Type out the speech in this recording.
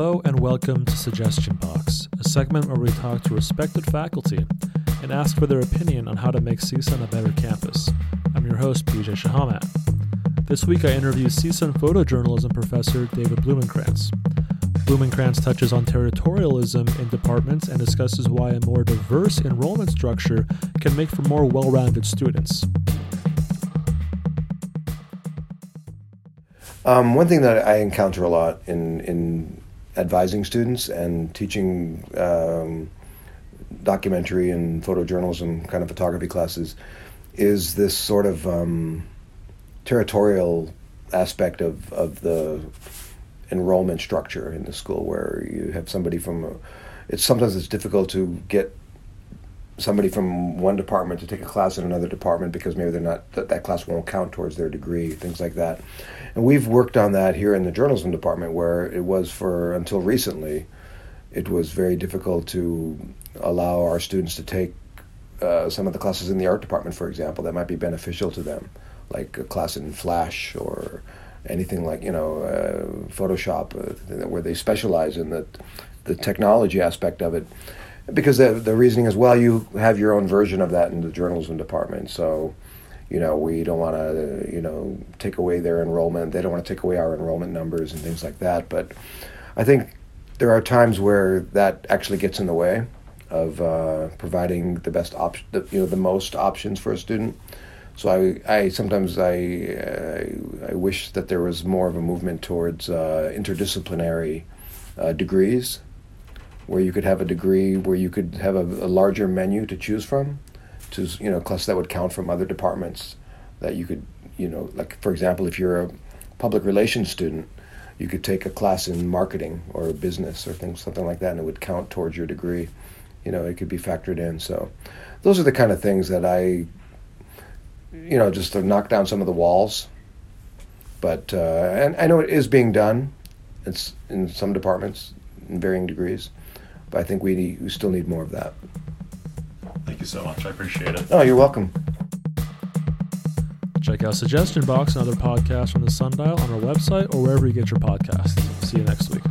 Hello and welcome to Suggestion Box, a segment where we talk to respected faculty and ask for their opinion on how to make CSUN a better campus. I'm your host, PJ Shahamat. This week I interview CSUN photojournalism professor David Blumenkrantz. Blumenkrantz touches on territorialism in departments and discusses why a more diverse enrollment structure can make for more well rounded students. Um, one thing that I encounter a lot in in advising students and teaching um, documentary and photojournalism kind of photography classes is this sort of um, territorial aspect of, of the enrollment structure in the school where you have somebody from a, it's sometimes it's difficult to get somebody from one department to take a class in another department because maybe they're not that, that class won't count towards their degree things like that and we've worked on that here in the journalism department, where it was for until recently, it was very difficult to allow our students to take uh, some of the classes in the art department, for example, that might be beneficial to them, like a class in Flash or anything like you know uh, Photoshop, uh, where they specialize in the the technology aspect of it. Because the the reasoning is, well, you have your own version of that in the journalism department, so you know, we don't want to, you know, take away their enrollment. They don't want to take away our enrollment numbers and things like that. But I think there are times where that actually gets in the way of uh, providing the best option, you know, the most options for a student. So I, I sometimes I, I, I wish that there was more of a movement towards uh, interdisciplinary uh, degrees, where you could have a degree where you could have a, a larger menu to choose from to you know class that would count from other departments that you could you know like for example if you're a public relations student you could take a class in marketing or business or things something like that and it would count towards your degree. You know it could be factored in. So those are the kind of things that i you know just to knock down some of the walls. But uh, and i know it is being done. It's in some departments in varying degrees but i think we, need, we still need more of that Thank you so much. I appreciate it. Oh, you're welcome. Check out Suggestion Box and other podcasts from the Sundial on our website or wherever you get your podcasts. See you next week.